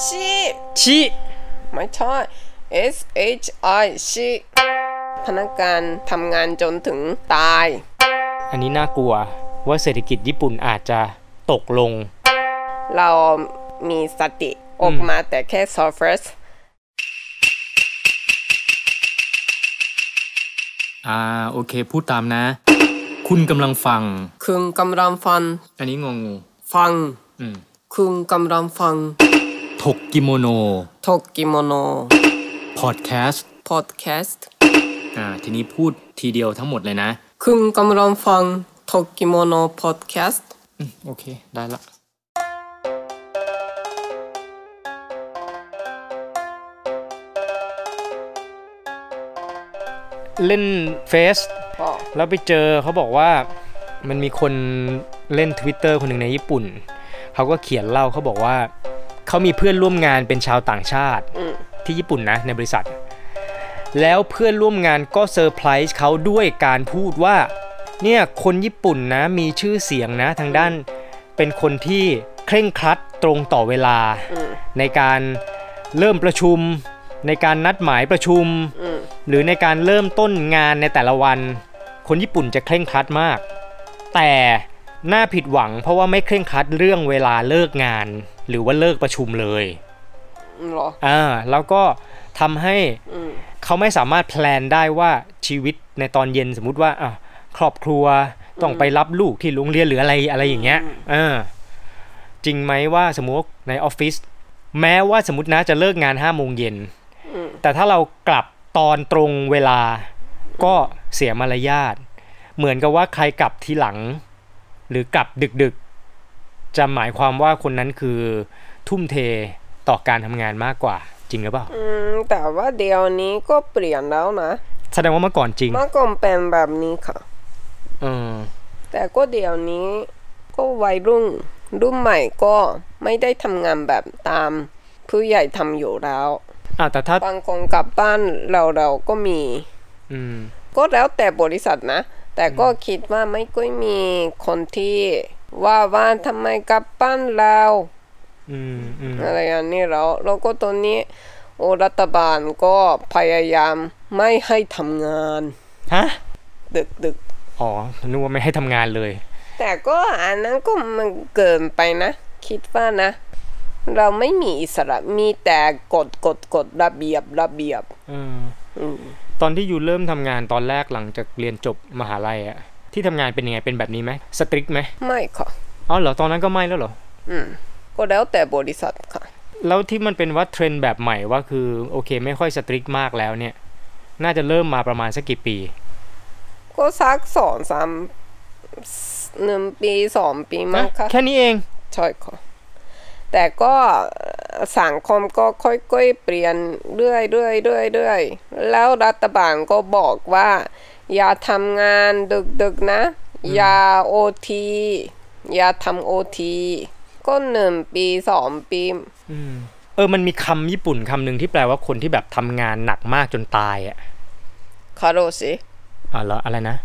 ชิชิ ไม่ใช่ S H I ชิพนักงานทำงานจนถึงตาย อันนี้น่ากลัวว่าเศรษฐกิจญี่ปุ่นอาจจะตกลง เรามีสติออกมาแต่แค่ surface อ่าโอเค พูดตามนะ คุณกำลังฟัง คุณกำลังฟัง อันนี้งงงูฟัง อืม คุณกำลังฟัง ถกกิโมโนถกกิโมโนพอดแคสต์พอดแคสต์อ่าทีนี้พูดทีเดียวทั้งหมดเลยนะ คุณกำลังฟังถกกิโมโนพอดแคสต์อืมโอเค ได้ละเล่นเฟซอ๋อแล้วไปเจอเขาบอกว่ามันมีคนเล่น Twitter คนหนึ่งในญี่ปุ่น เขาก็เขียนเล่าเขาบอกว่า เขามีเพื่อนร่วมงานเป็นชาวต่างชาติอืมที่ญี่ปุ่นนะในบริษัท แล้วเพื่อนร่วมงานก็เซอร์ไพรส์เขาด้วยการพูดว่า เนี่ยคนญี่ปุ่นนะมีชื่อเสียงนะทางด้านเป็นคนที่เคร่งครัดตรงต่อเวลาอืมในการเริ่มประชุม ในการนัดหมายประชุมอืมหรือในการเริ่มต้นงานในแต่ละวัน คนญี่ปุ่นจะเคร่งครัดมาก แต่น่าผิดหวังเพราะว่าไม่เคร่งครัดเรื่องเวลาเลิกงาน หรือว่าเลิกประชุมเลยเหรออ่าแล้วก็ทำให้อืมเขาไม่สามารถแพลนได้ว่าชีวิตในตอนเย็นสมมุติว่าอะครอบครัวต้องไปรับลูกที่โรงเรียนหรืออะไรอะไรอย่างเงี้ยเออจริงไหมว่าสมมติในออฟฟิศแม้ว่าสมมตินะจะเลิกงาน5้าโมงเย็นอืมแต่ถ้าเรากลับตอนตรงเวลาก็เสียมารยาท เหมือนกับว่าใครกลับทีหลัง หรือกลับดึกๆ จะหมายความว่าคนนั้นคือทุ่มเทต่อการทำงานมากกว่าจริงหรือเปล่าอืมแต่ว่าเดี๋ยวนี้ก็เปลี่ยนแล้วนะ แสดงว่าเมื่อก่อนจริง เมื่อก่อนเป็นแบบนี้ค่ะเออแต่ก็เดี๋ยวนี้ก็วัยรุ่นรุ่นใหม่ก็ไม่ได้ทำงานแบบตามผู้ใหญ่ทำอยู่แล้วอะแต่ถ้าบางคนกลับบ้านเราเราก็มี อืม ก็แล้วแต่บริษัทนะ แต่ก็คิดว่าไม่ค่อยมีคนที่ ว่าว่าทำไมกลับบ้านเราอืมอืมอะไรอย่างนี้แล้วแล้วก็ตอนนี้โอรัฐบาลก็พยายามไม่ให้ทำงานฮะดึกดึกอ๋อนึกว่าไม่ให้ทำงานเลยๆแต่ก็อันนั้นก็มันเกินไปนะ คิดว่านะ เราไม่มีอิสระมีแต่กฎกฎกฎระเบียบระเบียบเอออืมตอนที่ยูเริ่มทำงานตอนแรกหลังจากเรียนจบมหาลัยอะ ที่ทำงานเป็นยังไงเป็นแบบนี้ไหมสตริกไหมไม่ค่ะอ๋อเหรอตอนนั้นก็ไม่แล้วเหรออืมก็แล้วแต่บริษัทค่ะ แล้วที่มันเป็นว่าเทรนด์แบบใหม่ว่าคือโอเค ไม่ค่อยสตริกมากแล้วเนี่ย น่าจะเริ่มมาประมาณสักกี่ปี ก็สักสองสามหนึ่งปีสองปีมั้งค่ะแค่นี้เองใช่ค่ะแต่ก็สังคมก็ค่อยๆเปลี่ยนเรื่อยๆเรื่อยๆเรื่อยๆแล้วรัฐบาลก็บอกว่า อย่าทำงานดึกๆนะ อย่าโอทีอย่าทำโอทีก็หนึ่งปีสองปีอืมเออ มันมีคำญี่ปุ่นคำหนึ่งที่แปลว่าคนที่แบบทำงานหนักมากจนตายอะคาโรชิอ๋อเหรออะไรนะ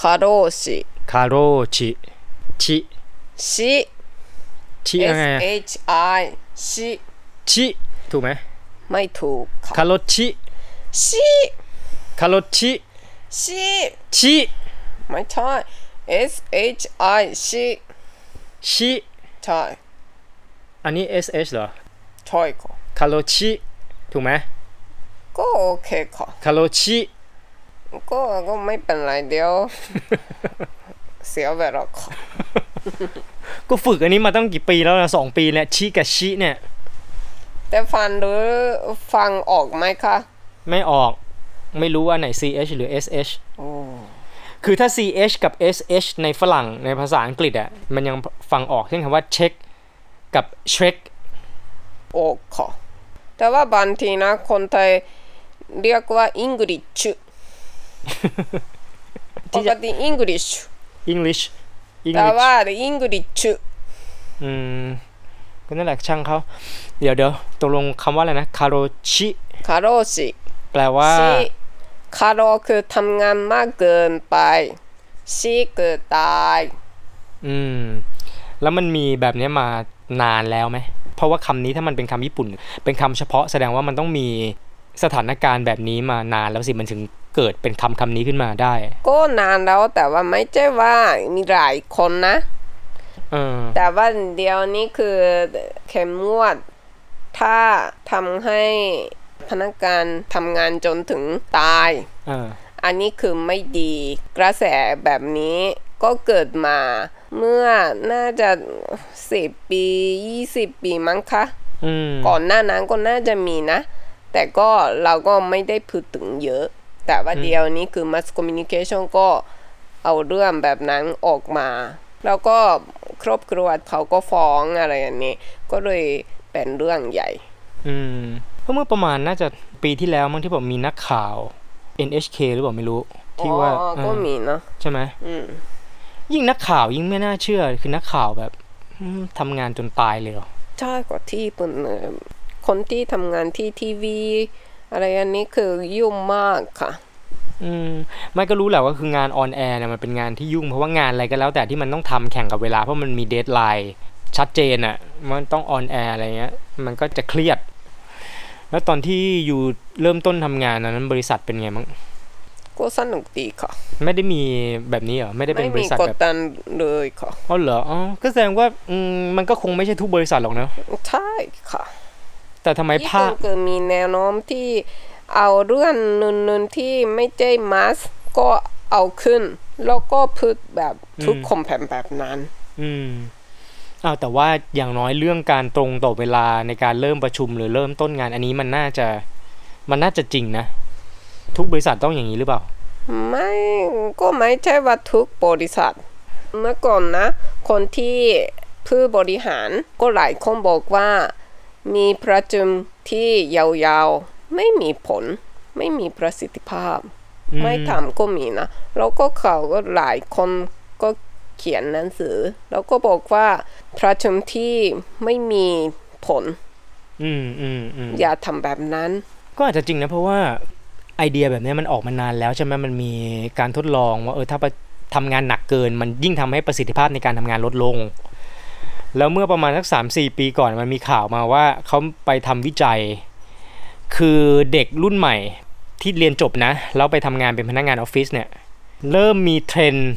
คาโรชิคาโรชิชิชิชิยัง S ไงอะ H I ชิชิถูกไหมไม่ถูกค่ะคาโรชิชิคาโรชิ ชิชิ ไม่ใช่ S H I ชิชิ ใช่อันนี้ SH เหรอ ใช่ค่ะคาโรชิ ถูกไหมก็โอเคค่ะคาโรชิ ก็ก็ไม่เป็นไรเดี๋ยว เสียเวลาค่ะก็ฝึกอันนี้มาตั้งกี่ปีแล้วนะสองปีเนี่ยชิกับชิเนี่ย แต่ฟังหรือฟังออกไหมคะ ไม่ออก ไม่รู้ว่าไหน CH หรือ SH โอ้คือถ้า CH กับ SH ในฝรั่งในภาษาอังกฤษอะมันยังฟังออกเช่นคำว่าเช็คกับเช็คโอ้ค่ะแต่ว่าบางทีนะคนไทยเรียกว่าอังกฤษปที่กจะติอังกฤษ English แต่ English ว่าอังกฤษอืมก็นั่นแหละช่างเขา เดี๋ยวเดี๋ยวตกลงคำว่าอะไรนะคาโรชิคาโรชิแปลว่าชิ คาโรคือทำงานมากเกินไปชิคือตาย อืม แล้วมันมีแบบเนี้ยมานานแล้วไหม เพราะว่าคำนี้ถ้ามันเป็นคำญี่ปุ่น เป็นคำเฉพาะแสดงว่ามันต้องมีสถานการณ์แบบนี้มานานแล้วสิมันถึงเกิดเป็นคำคำนี้ขึ้นมาได้ ก็นานแล้วแต่ว่าไม่ใช่ว่ามีหลายคนนะเออแต่ว่าเดียวนี้คือเข้มงวด ถ้าทำให้ พนักงานทำงานจนถึงตายเอออันนี้คือไม่ดี กระแสแบบนี้ก็เกิดมาเมื่อน่าจะสิบปียี่สิบปีมั้งคะอืมก่อนหน้านั้นก็น่าจะมีนะ แต่ก็เราก็ไม่ได้พูดถึงเยอะ แต่ว่าเดียวนี้คือ mass communication ก็เอาเรื่องแบบนั้นออกมา แล้วก็ครอบครัวเขาก็ฟ้องอะไรอย่างนี้ ก็เลยเป็นเรื่องใหญ่ อืม เพราะเมื่อประมาณน่าจะปีที่แล้วมั้งที่ผมมีนักข่าว NHK หรือเปล่าไม่รู้ ที่ว่าอ๋อเออก็มีเนาะใช่ไหมอืมยิ่งนักข่าวยิ่งไม่น่าเชื่อ คือนักข่าวแบบอืมทำงานจนตายเลยเหรอใช่กว่าที่ปุ่นเอ่อคนที่ทำงานที่ทีวี อะไรอันนี้คือยุ่งมากค่ะอืมไม่ก็รู้แหละว่าคืองาน on air เนี่ยมันเป็นงานที่ยุ่งเพราะว่างานอะไรก็แล้วแต่ที่มันต้องทำแข่งกับเวลาเพราะมันมี deadline ชัดเจนอะ่ะมันต้อง on air อะไรเงี้ยมันก็จะเครียด แล้วตอนที่อยู่เริ่มต้นทำงานตอนนั้นบริษัทเป็นไงมั้งก็สนุกดีค่ะ ไม่ได้มีแบบนี้เหรอไม่ได้เป็ไม่นบมีริษัทกดแบบดันเลยค่ะอ๋อเหรออ๋อก็แสดงว่าอืมมันก็คงไม่ใช่ทุกบริษัทหรอกเนอะใช่ค่ะ แต่ทำไมญี่ภาปุ่คนคือมีแนวโน้มที่เอาเรื่องนึนๆที่ไม่ใช่มัสก็เอาขึ้น แล้วก็พูดแบบทุกคอมแพมแบบนั้น อืม อ้าวแต่ว่าอย่างน้อยเรื่องการตรงต่อเวลาในการเริ่มประชุมหรือเริ่มต้นงานอันนี้มันน่าจะมันน่าจะจริงนะ ทุกบริษัทต้องอย่างนี้หรือเปล่า ไม่ก็ไม่ใช่ว่าทุกบริษัท เมื่อก่อนนะ คนที่ผู้บริหารก็หลายคนบอกว่า มีประชุมที่ยาวๆ ไม่มีผล ไม่มีประสิทธิภาพอืมไม่ทำก็มีนะ แล้วก็เขาก็หลายคนก็ เขียนหนังสือ แล้วก็บอกว่าประชุมที่ไม่มีผล อืมอืมอืมอย่าทำแบบนั้น ก็อาจจะจริงนะเพราะว่าไอเดียแบบนี้มันออกมานานแล้วใช่ไหมมันมีการทดลองว่าเออถ้าไปทำงานหนักเกิน มันยิ่งทำให้ประสิทธิภาพในการทำงานลดลง แล้วเมื่อประมาณสักสามสี่ปีก่อนมันมีข่าวมาว่าเขาไปทำวิจัย คือเด็กรุ่นใหม่ที่เรียนจบนะ แล้วไปทำงานเป็นพนักงานออฟฟิศเนี่ย เริ่มมีเทรนด์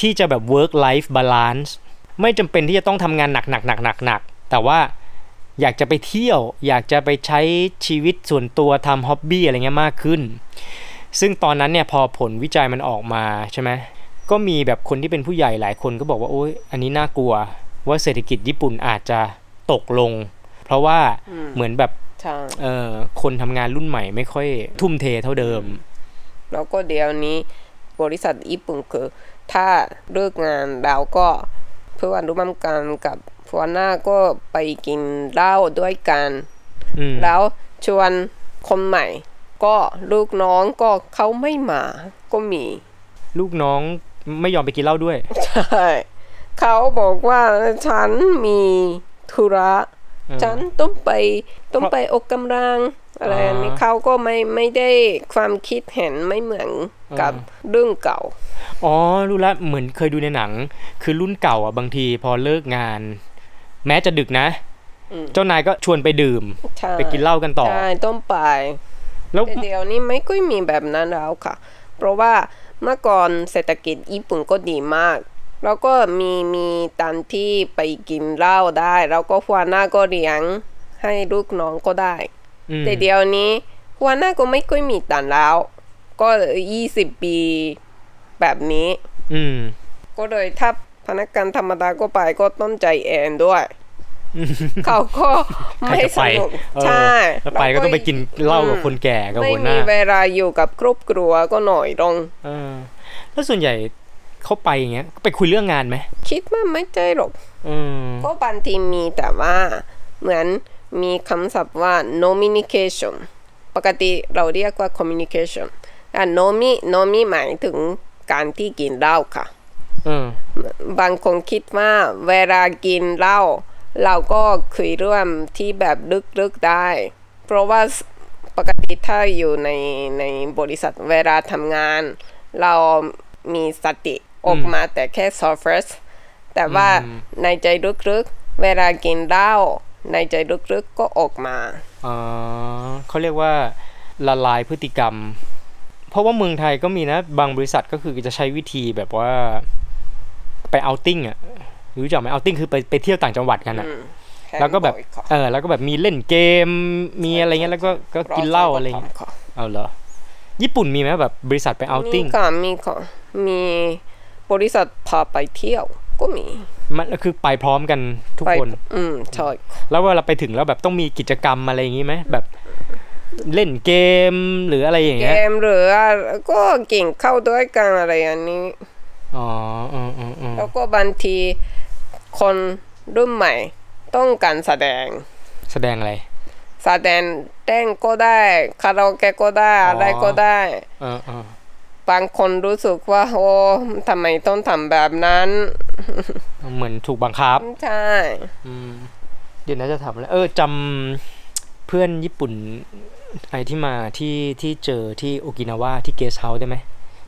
ที่จะแบบ work life balance ไม่จำเป็นที่จะต้องทำงานหนักหนักหนักหนักหนักแต่ว่าอยากจะไปเที่ยว อยากจะไปใช้ชีวิตส่วนตัวทำฮ็อบบี้อะไรเงี้ยมากขึ้น ซึ่งตอนนั้นเนี่ยพอผลวิจัยมันออกมาใช่ไหมก็มีแบบคนที่เป็นผู้ใหญ่หลายคนก็บอกว่าโอ๊ยอันนี้น่ากลัว ว่าเศรษฐกิจญี่ปุ่นอาจจะตกลง เพราะว่าเหมือนแบบใช่เอ่อคนทำงานรุ่นใหม่ไม่ค่อยทุ่มเทเท่าเดิม แล้วก็เดี๋ยวนี้บริษัทญี่ปุ่นคือ ถ้าเลิกงานเราก็เพื่อนร่วมกันกับหัวหน้าก็ไปกินเหล้าด้วยกันอืมแล้วชวนคนใหม่ ก็ลูกน้องก็เขาไม่มาก็มี ลูกน้องไม่ยอมไปกินเหล้าด้วย ใช่ เขาบอกว่าฉันมีธุระอืม ฉันต้องไปต้องไปออกกำลังอะไรอันนี้อ่าเขาก็ไม่ไม่ได้ความคิดเห็นไม่เหมือนกับอ่าเรื่องเก่า อ๋อรู้ละเหมือนเคยดูในหนัง คือรุ่นเก่าอะบางทีพอเลิกงาน แม้จะดึกนะอืมเจ้านายก็ชวนไปดื่มใช่ไปกินเหล้ากันต่อใช่ต้องไปแล้วแต่เดี๋ยวนี้ไม่ค่อยมีแบบนั้นแล้วค่ะ เพราะว่าเมื่อก่อนเศรษฐกิจญี่ปุ่นก็ดีมาก แล้วก็มีมีตันที่ไปกินเหล้าได้ แล้วก็หัวหน้าก็เลี้ยงให้ลูกน้องก็ได้อืมแต่เดี๋ยวนี้หัวหน้าก็ไม่ค่อยมีตันแล้ว ก็ยี่สิบปีแบบนี้ อืม ก็เลยถ้าพนักงานธรรมดาก็ไปก็ต้องใจแอนด้วยเขาก็ใครไม่จะสไปนุกเออใช่แล้วไปก็ต้องไปกินเหล้ากับคนแก่กับไม่หัวหมีน้าเวลาอยู่กับครอบครัวก็หน่อยลงเออแล้วส่วนใหญ่ เขาไปอย่างเงี้ยไปคุยเรื่องงานไหมคิดว่าไม่ใช่หรอกอืมก็บางทีมีแต่ว่าเหมือนมีคำศัพท์ว่า nomination ปกติเราเรียกว่า communication อะ nomi nomi หมายถึงการที่กินเหล้าค่ะเออบางคนคิดว่าเวลากินเหล้าเราก็คุยเรื่องที่แบบลึกๆได้ เพราะว่าปกติถ้าอยู่ในในบริษัทเวลาทำงาน เรามีสติ ออกมาแต่แค่ surface แต่ว่าในใจลึกๆ เวลากินเหล้าในใจลึกๆก็ออกมาอ๋อเขาเรียกว่าละลายพฤติกรรม เพราะว่าเมืองไทยก็มีนะ บางบริษัทก็คือจะใช้วิธีแบบว่าไปเอาติ้งอะรู้จักไหมเอาติ้งคือไปไปเที่ยวต่างจังหวัดกันอะอืมแล้วก็แบบบ่อยค่ะเออแล้วก็แบบมีเล่นเกมมีอะไรเงี้ยแล้วก็ก็กินเหล้าอะไรเงี้ยค่ะเอาเหรอญี่ปุ่นมีไหมแบบบริษัทไปเอาติ้งมีค่ะมีค่ะมี บริษัทพาไปเที่ยวก็มี มันคือไปพร้อมกันทุกไปคน อืมใช่แล้วเวลาไปถึงแล้วแบบต้องมีกิจกรรมอะไรอย่างงี้ไหมแบบเล่นเกมหรืออะไรอย่างเกเงี้ยมหรือก็กินข้าวด้วยกันอะไรอย่างนี้ อ๋ออ๋ออ๋ออ๋อแล้วก็บางทีคนรุ่นใหม่ต้องการแสดง แสดงอะไร แสดงเต้นก็ได้ คาราโอเกะก็ได้อ๋อออะไรก็ได้ เออเออ บางคนรู้สึกว่า โอ้ทำไมต้องทำแบบนั้น เหมือนถูกบังคับ ใช่อืมเดี๋ยวน่าจะทำอะไรเออจำเพื่อนญี่ปุ่นไอที่มาที่ที่เจอที่โอกินาวาที่เกสต์เฮาส์ได้ไหม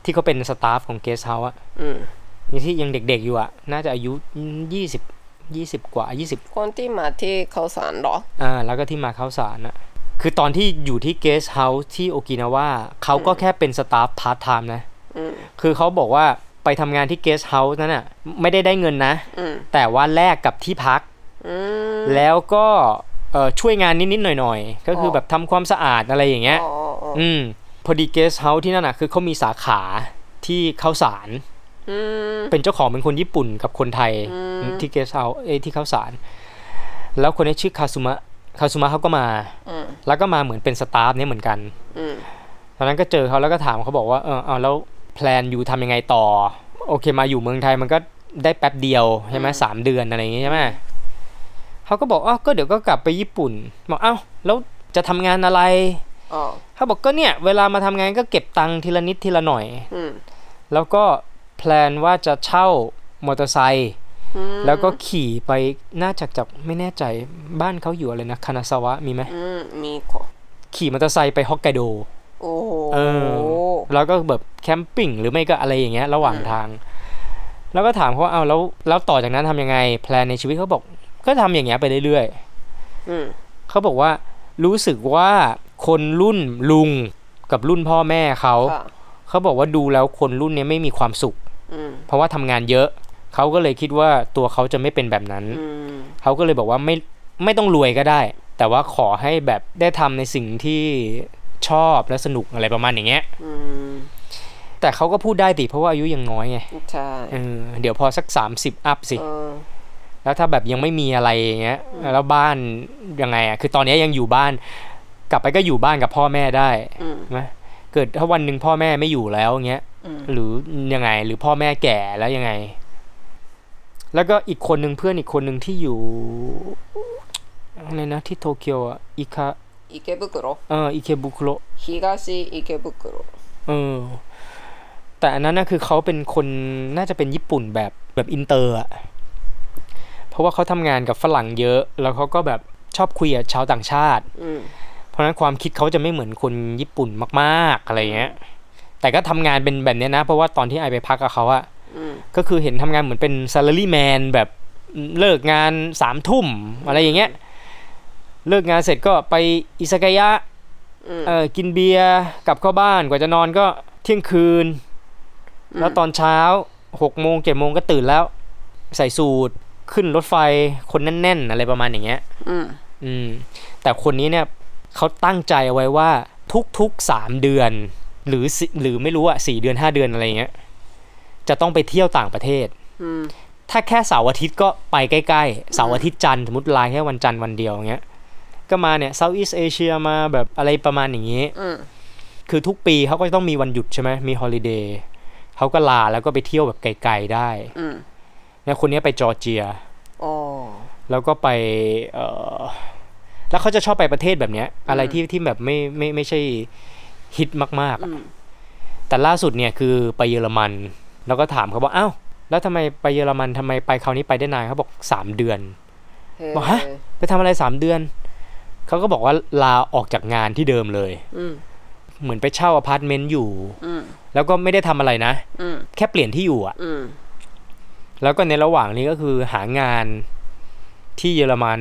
ที่เขาเป็น staff ของเกสต์เฮาส์อะอืมนี่ที่ยังเด็กๆอยู่อะน่าจะอายุยี่สิบยี่สิบกว่ายี่สิบคนที่มาที่ข้าวสารเหรอ อ่า แล้วก็ที่มาข้าวสารอะ คือตอนที่อยู่ที่เกสต์เฮาส์ที่โอกินาวาเขาก็แค่เป็น staff part-time นะอืมคือเขาบอกว่าไปทำงานที่เกสต์เฮาส์นั้นอะไม่ได้ได้เงินนะอืมแต่ว่าแลกกับที่พักอืมแล้วก็เอ่อช่วยงานนิด ๆ หน่อย ๆ ก็คือออแบบทำความสะอาดอะไรอย่างเงี้ยอ๋ออ๋ออืมพอดีเกสต์เฮาส์ที่นั่นอะคือเขามีสาขาที่ข้าวสารอืมเป็นเจ้าของเป็นคนญี่ปุ่นกับคนไทยอืมที่เกสต์เฮาส์เอยที่ข้าวสาร แล้วคนนี้ชื่อคาซุมะ คาซุมะเขาก็มาอืมแล้วก็มาเหมือนเป็น staff เนี่ยเหมือนกันอืมตอนนั้นก็เจอเขาแล้วก็ถามเขาบอกว่าเออเอาแล้ว plan อยู่ทำยังไงต่อ โอเคมาอยู่เมืองไทยมันก็ได้แป๊บเดียวใช่ไหมสามเดือนอะไรอย่างงี้ใช่ไหมเขาก็บอกอ๋อก็เดี๋ยวก็กลับไปญี่ปุ่นบอกเอ้าแล้วจะทำงานอะไรอ๋อเขาบอกก็เนี่ยเวลามาทำงานก็เก็บตังค์ทีละนิดทีละหน่อยอืมแล้วก็ plan ว่าจะเช่ามอเตอร์ไซค์อืม แล้วก็ขี่ไปน่าจะจากไม่แน่ใจบ้านเขาอยู่อะไรนะคานาซาวะมีไหมอืมมีค่ะขี่มอเตอร์ไซค์ไปฮอกไกโดโอ้โหเออแล้วก็แบบ camping หรือไม่ก็อะไรอย่างเงี้ย ระหว่างทาง แล้วก็ถามเขาว่าเอาแล้วแล้วต่อจากนั้นทำยังไง plan ในชีวิตเขาบอก ก็ทำอย่างเงี้ยไปเรื่อยอืมๆเขาบอกว่ารู้สึกว่าคนรุ่นลุงกับรุ่นพ่อแม่เขาค่ะเขาบอกว่าดูแล้วคนรุ่นเนี้ยไม่มีความสุขอืมเพราะว่าทำงานเยอะ เขาก็เลยคิดว่าตัวเขาจะไม่เป็นแบบนั้นอืมเขาก็เลยบอกว่าไม่ไม่ต้องรวยก็ได้ แต่ว่าขอให้แบบได้ทำในสิ่งที่ชอบและสนุกอะไรประมาณอย่างเงี้ยอืมแต่เขาก็พูดได้ติเพราะว่าอายุยังน้อยไงใช่เออเดี๋ยวพอสัก30อัพสิเออแล้วถ้าแบบยังไม่มีอะไรอย่างเงี้ย แล้วบ้านยังไงอะคือตอนนี้ยังอยู่บ้าน กลับไปก็อยู่บ้านกับพ่อแม่ได้อืมใช่ไหมเกิดถ้าวันหนึ่งพ่อแม่ไม่อยู่แล้วอย่างเงี้ยอืมหรือยังไง หรือพ่อแม่แก่แล้วยังไง แล้วก็อีกคนหนึ่งเพื่อนอีกคนหนึ่งที่อยู่อะไรนะที่โตเกียวอะอิคาอิเคบุคุโรเอออิเคบุคุโรฮิกาซิอิเคบุคุโรเออแต่อันนั้นนะคือเขาเป็นคนน่าจะเป็นญี่ปุ่นแบบแบบอินเตอร์อะเพราะว่าเขาทำงานกับฝรั่งเยอะ แล้วเขาก็แบบชอบคุยกับชาวต่างชาติเพราะนั้นความคิดเขาจะไม่เหมือนคนญี่ปุ่นมาก ๆอะไรเงี้ยแต่ก็ทำงานเป็นแบบเนี้ยนะ เพราะว่าตอนที่ไอไปพักกับเขาอะ ก็คือเห็นทำงานเหมือนเป็น salary man แบบเลิกงานสามทุ่มอะไรอย่างเงี้ย เลิกงานเสร็จก็ไปอิซากายะอืมเออกินเบียร์กลับเข้าบ้านกว่าจะนอนก็เที่ยงคืน แล้วตอนเช้าหกโมงเจ็ดโมงก็ตื่นแล้ว ใส่สูทขึ้นรถไฟคนแน่น ๆ อะไรประมาณอย่างเงี้ยอืมอืมแต่คนนี้เนี่ยเขาตั้งใจเอาไว้ว่าทุกๆสามเดือน หรือสิหรือไม่รู้อะสี่เดือนห้าเดือนอะไรเงี้ย จะต้องไปเที่ยวต่างประเทศอืมถ้าแค่เสาร์อาทิตย์ก็ไปใกล้ๆเสาร์อาทิตย์จันทร์สมมติลายแค่วันจันทร์วันเดียวอย่างเงี้ยก็มาเนี่ย Southeast Asia มาแบบอะไรประมาณอย่างงี้อืมคือทุกปีเขาก็จะต้องมีวันหยุดใช่ไหมมี holiday เขาก็ลาแล้วก็ไปเที่ยวแบบไกลๆได้อืมเนี่ยคนนี้ไปจอร์เจียอ๋อแล้วก็ไปเออแล้วเขาจะชอบไปประเทศแบบเนี้ย อะไรที่ที่แบบไม่ไม่ไม่ใช่ฮิตมากๆอะอืมแต่ล่าสุดเนี่ยคือไปเยอรมัน แล้วก็ถามเขาบอกอ้าวแล้วทำไมไปเยอรมันทำไมไปคราวนี้ไปได้นานเขาบอกสามเดือนเฮ้บอกฮะไปทำอะไรสามเดือนเขาก็บอกว่าลาออกจากงานที่เดิมเลยอืมเหมือนไปเช่าอพาร์ตเมนต์อยู่อืมแล้วก็ไม่ได้ทำอะไรนะอืมแค่เปลี่ยนที่อยู่อะอืมแล้วก็ในระหว่างนี้ก็คือหางานที่เยอรมัน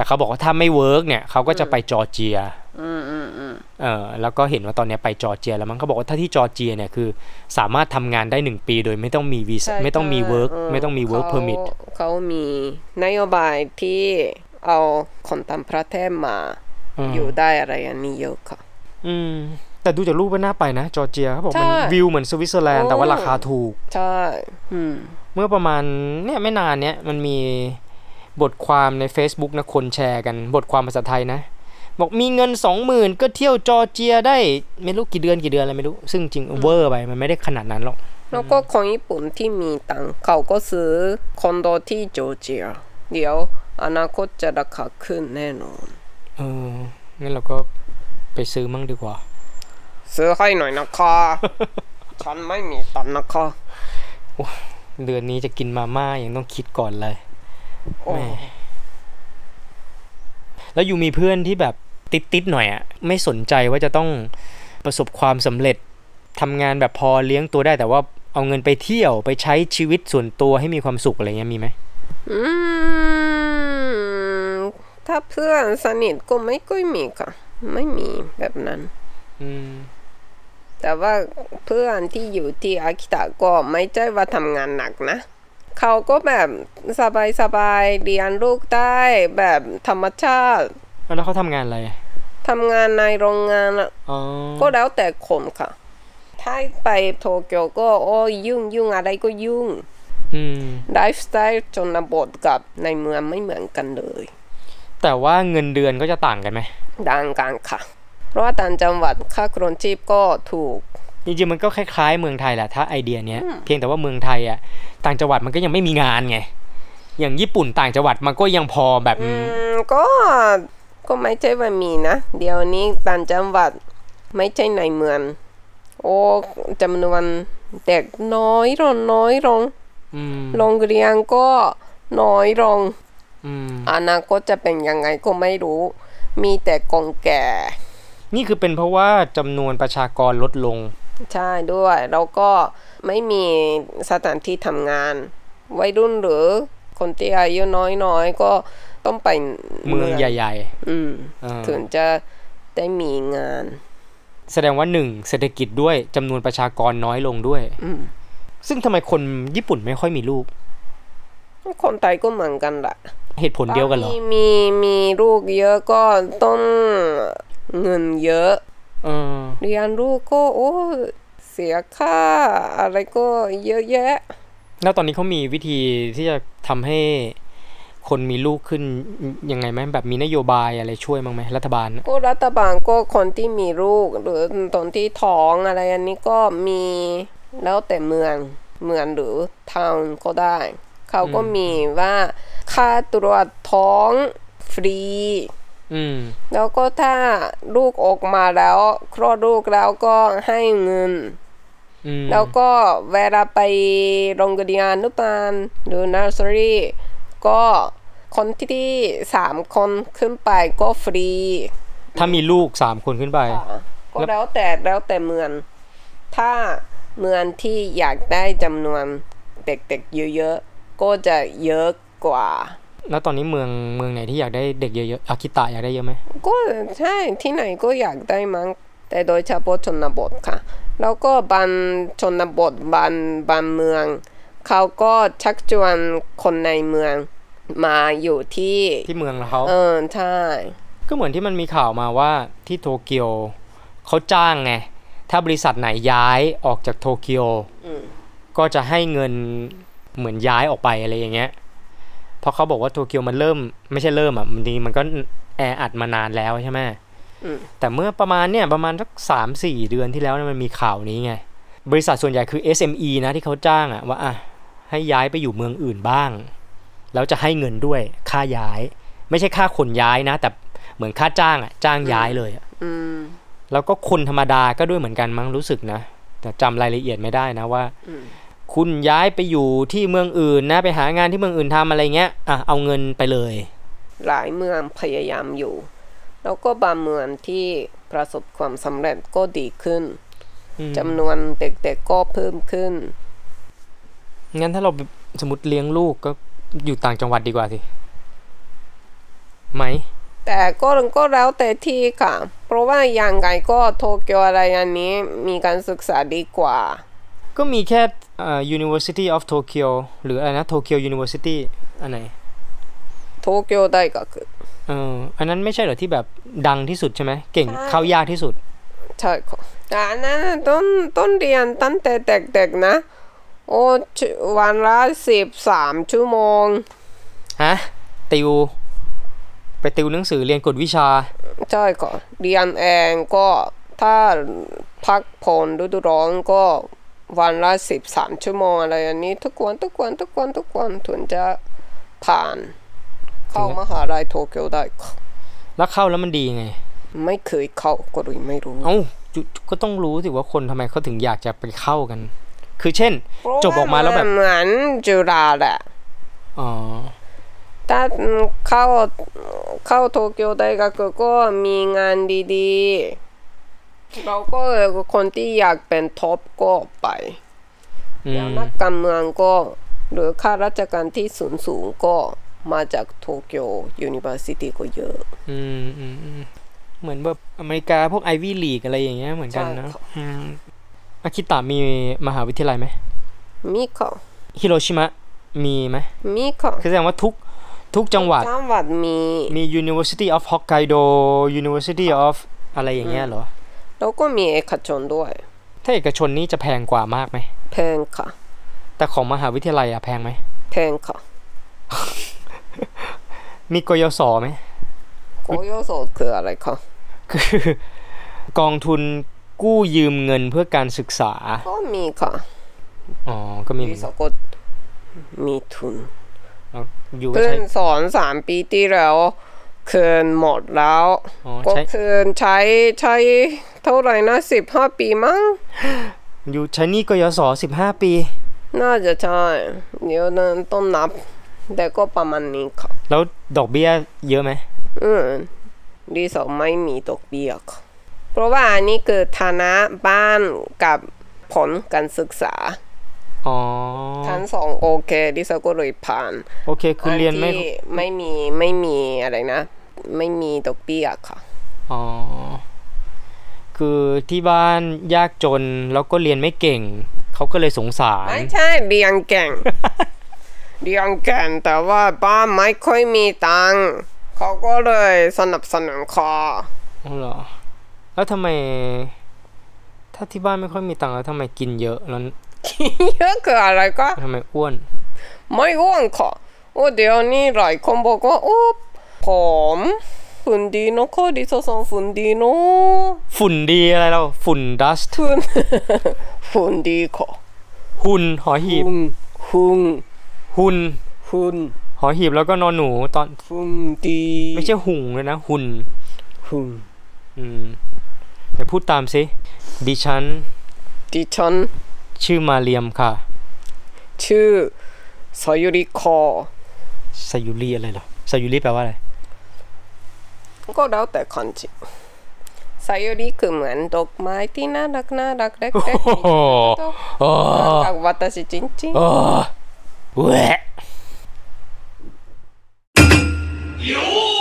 แต่เขาบอกว่าถ้าไม่ work เนี่ยเขาก็จะไปจอร์เจียอืมอืมอืมเออแล้วก็เห็นว่าตอนเนี้ยไปจอร์เจียแล้วมั้งเขาบอกว่าถ้าที่จอร์เจียเนี่ยคือ สามารถทำงานได้หนึ่งปี โดยไม่ต้องมีวีซ่าใช่ไม่ต้องมี work ใช่ไม่ต้องมี work permit ค่ะเขามีนโยบายที่เอาคนต่างประเทศมาอยู่ได้อะไรอันนี้เยอะค่ะ อืม แต่ดูจากรูปก็น่าไปนะ จอร์เจียเขาบอกมันใช่วิวเหมือนสวิตเซอร์แลนด์แต่ว่าโอ้ราคาถูก ใช่อืมเมื่อประมาณเนี่ยไม่นานเนี้ยมันมี บทความใน Facebook นะคนแชร์กันบทความภาษาไทยนะ บอกมีเงินสองหมื่นก็เที่ยวจอร์เจียได้ ไม่รู้กี่เดือนกี่เดือนอะไรไม่รู้ ซึ่งจริงเวอร์ไปมันไม่ได้ขนาดนั้นหรอก แล้วก็คนญี่ปุ่นที่มีตังค์เขาก็ซื้อคอนโดที่จอร์เจีย เดี๋ยวอนาคตจะราคาขึ้นแน่นอนเอองั้นเราก็ไปซื้อมั่งดีกว่า ซื้อให้หน่อยนะคะฉันไม่มีตังค์นะคะเดือนนี้จะกินมาม่ายังต้องคิดก่อนเลยโอ้ แม่แล้วอยู่มีเพื่อนที่แบบติดๆหน่อยอะไม่สนใจว่าจะต้องประสบความสำเร็จทำงานแบบพอเลี้ยงตัวได้แต่ว่าเอาเงินไปเที่ยวไปใช้ชีวิตส่วนตัวให้มีความสุขอะไรเงี้ยมีไหมอืมถ้าเพื่อนสนิทก็ไม่ค่อยมีค่ะ ไม่มีแบบนั้น อืมแต่ว่าเพื่อนที่อยู่ที่อากิตะก็ไม่ใช่ว่าทำงานหนักนะ เขาก็แบบสบายสบายๆเรียนลูกได้แบบธรรมชาติ แล้วเขาทำงานอะไรอะทำงานในโรงงานอะอ๋อก็แล้วแต่คนค่ะ ถ้าไปโตเกียวก็โอ้ยยุ่งยุ่งอะไรก็ยุ่งอืมไลฟ์สไตล์ชนบทกับในเมืองไม่เหมือนกันเลย แต่ว่าเงินเดือนก็จะต่างกันไหมดังกันค่ะ เพราะว่าต่างจังหวัดค่าครองชีพก็ถูก จริงๆมันก็คล้ายๆเมืองไทยแหละถ้าไอเดียเนี้ยเพียงแต่ว่าเมืองไทยอะต่างจังหวัดมันก็ยังไม่มีงานไง อย่างญี่ปุ่นต่างจังหวัดมันก็ยังพอแบบอืมก็ก็ไม่ใช่ว่ามีนะ เดี๋ยวนี้ต่างจังหวัดไม่ใช่ในเมืองโอ้จำนวนเด็กน้อยลงน้อยลงอืมโรงเรียนก็น้อยลงอืมอนาคตจะเป็นยังไงก็ไม่รู้ มีแต่กองแก่ นี่คือเป็นเพราะว่าจำนวนประชากรลดลง ใช่ด้วย แล้วก็ไม่มีสถานที่ทำงาน วัยรุ่นหรือคนที่อายุน้อยๆ ก็ต้องไปเมืองใหญ่อืมๆอ่าถึงจะได้มีงาน แสดงว่าหนึ่งเศรษฐกิจด้วยจำนวนประชากรน้อยลงด้วย อืมซึ่งทำไมคนญี่ปุ่นไม่ค่อยมีลูก คนไทยก็เหมือนกันแหละเหตุผลเดียวกันเหรอมีมีมีลูกเยอะก็ต้องเงินเยอะ เออเรียนลูกก็โอ้เสียค่าอะไรก็เยอะแยะ แล้วตอนนี้เขามีวิธีที่จะทำให้คนมีลูกขึ้นยังไงไหมแบบมีนโยบายอะไรช่วยบ้างไหมรัฐบาลน่ะก็รัฐบาลก็คนที่มีลูกหรือตอนที่ท้องอะไรอันนี้ก็มีแล้วแต่เมืองเมืองหรือทาวน์ก็ได้ เขาก็มีว่าค่าตรวจท้องฟรีอืม แล้วก็ถ้าลูกออกมาแล้ว คลอดลูกแล้วก็ให้เงินอืมแล้วก็เวลาไปโรงเรียนอนุบาลหรือ nursery ก็คนที่สามคนขึ้นไปก็ฟรี ถ้ามีลูกสามคนขึ้นไป ก็แล้วแต่แล้วแต่เมือง ถ้าเมืองที่อยากได้จำนวนเด็กๆเยอะๆ ก็จะเยอะกว่า แล้วตอนนี้เมืองเมืองไหนที่อยากได้เด็กเยอะๆอากิตะอยากได้เยอะไหมก็ใช่ที่ไหนก็อยากได้มั้งแต่โดยเฉพาะชนบทค่ะ แล้วก็บางชนบทบางบางเมือง เขาก็ชักชวนคนในเมืองมาอยู่ที่ที่เมืองเขาเออใช่ ก็เหมือนที่มันมีข่าวมาว่าที่โตเกียวเขาจ้างไง ถ้าบริษัทไหนย้ายออกจากโตเกียวอืมก็จะให้เงินเหมือนย้ายออกไปอะไรอย่างเงี้ย เพราะเขาบอกว่าโตเกียวมันเริ่ม ไม่ใช่เริ่มอะมันดีมันก็แออัดมานานแล้วใช่ไหมอืมแต่เมื่อประมาณเนี่ยประมาณสักสามสี่เดือนที่แล้วเนี่ยมันมีข่าวนี้ไง บริษัทส่วนใหญ่คือ SME นะที่เขาจ้างอะว่าอะให้ย้ายไปอยู่เมืองอื่นบ้าง แล้วจะให้เงินด้วยค่าย้าย ไม่ใช่ค่าขนย้ายนะ แต่เหมือนค่าจ้างอะจ้างย้ายเลยอะอืมแล้วก็คนธรรมดาก็ด้วยเหมือนกันมั้งรู้สึกนะแต่จำรายละเอียดไม่ได้นะว่าอืม คุณย้ายไปอยู่ที่เมืองอื่นนะไปหางานที่เมืองอื่นทำอะไรเงี้ยอะเอาเงินไปเลย หลายเมืองพยายามอยู่ แล้วก็บางเมืองที่ประสบความสำเร็จก็ดีขึ้นอืมจำนวนเด็กๆก็เพิ่มขึ้น งั้นถ้าเราสมมติเลี้ยงลูกก็อยู่ต่างจังหวัดดีกว่าสิไหม แต่ก็ก็แล้วแต่ที่ค่ะ เพราะว่าอย่างไงก็โตเกียวอะไรอันนี้มีการศึกษาดีกว่า ก็มีแค่เอ่อ University of Tokyo หรืออะไรนะ Tokyo University อันไหนโตเกียว大学เอออันนั้นไม่ใช่เหรอที่แบบดังที่สุดใช่ไหมเก่งใช่เข้ายากที่สุด ใช่ค่ะแต่อันนั้นน่ะต้นต้นเรียนตั้งแต่เด็กๆนะ โอ้ชวันละสิบสามชั่วโมงฮะติว ไปติวหนังสือเรียนกฎวิชา ใช่ค่ะเรียนเองก็ถ้าพักผ่อนฤดูร้อนก็ วันละสิบสามชั่วโมงอะไรอันนี้ ทุกวันทุกวันทุกวันทุกวันถึงจะผ่าน เข้ามหาลัยโตเกียวได้ค่ะแล้วเข้าแล้วมันดีไง ไม่เคยเข้าก็เลยไม่รู้ เอ้าจุก็ต้องรู้สิว่าคนทำไมเขาถึงอยากจะไปเข้ากัน คือเช่น จบออกมาแล้วแบบเหมือนจุฬาแหละอ๋อถ้าเข้าเข้าโตเกียว大学ก็มีงานดีๆ เราก็คนที่อยากเป็นท็อปก็ไปอืแล้วมนักการเมืองก็หรือข้าราชการที่สูงสูงๆก็มาจาก Tokyo University ก็เยอะอืมอืมอืมเหมือนแบบอเมริกาพวก Ivy League อะไรอย่างเงี้ยเหมือนกันนะใช่ครับอืมอากิตะมีมหาวิทยาลัยไหม มีค่ะฮิโรชิมะมีไหม มีค่ะคือแสดงว่าทุกทุกจังหวัดจังหวัดมี มี University of Hokkaido University of อะไรอย่างเงี้ยเหรอ แล้วก็มีเอกชนด้วย ถ้าเอกชนนี้จะแพงกว่ามากไหม แพงค่ะ แต่ของมหาวิทยาลัยอะแพงไหม แพงค่ะ มีกยศไหมโกโยโซคืออะไรคะคือกองทุนกู้ยืมเงินเพื่อการศึกษา ก็มีค่ะ อ๋อ ก็มีดิสก็มีทุนเอาอยู่ก็เพื่อใช้นสอนสามปีที่แล้ว คืนหมดแล้วอ๋อก็ใช้คืนใช้ใช้เท่าไหร่นะสิบห้าปีมั้งอยู่ใช้หนี่กยศสิบห้าปี น่าจะใช่เดี๋ยวนั้นต้องนับ แต่ก็ประมาณนี้ค่ะแล้วดอกเบี้ยเยอะไหมอืมดีสองไม่มีดอกเบี้ยค่ะเพราะว่าอันนี้คือฐานะบ้านกับผลการศึกษาอ๋อทั้งสองโอเคดิสก็เลยผ่าน โอเค คือเรียนไม่อัที่ไม่มีไม่มีอะไรนะ ไม่มีดอกเบี้ยค่ะ อ๋อ คือที่บ้านยากจนแล้วก็เรียนไม่เก่ง เขาก็เลยสงสาร ไม่ใช่เรียนเก่ง เรียนเก่งแต่ว่าบ้านไม่ค่อยมีตังค์เขาก็เลยสนับสนุนคออ๋อเหรอ แล้วทำไม ถ้าที่บ้านไม่ค่อยมีตังค์แล้วทำไมกินเยอะแล้วเยอะคืออะไรก็ทำไมอ้วน ไม่อ้วนค่ะโอ้เดี๋ยวนี้หลายคนบอกว่าโอ้ ผอมฝุ่นดีเนอะข้อดิสซองฝุ่นดีเนอะฝุ่นดีอะไรเราฝุ่นดัสฝุ่นฝุ่นดีค่ะหุ่นหอหีบฝุ่นฝุ่นหุ่นฝุ่นหอหีบแล้วก็นอนหนูตอนฝุ่นดีไม่ใช่หุ่งเลยนะ หุ่นฝุ่นอืมเดี๋ยวพูดตามสิดิฉันดิฉันชื่อมาเรียมค่ะ ชื่อสายุริคอสายุรีอะไรเหรอสายุรีแปลว่าอะไร ก็แล้วแต่คนจิสายุริคือเหมือนดอกไม้ที่น่ารักน่ารักเล็กๆโอ้โหโอ้จากวัตชิจริงโอ้แหวะ有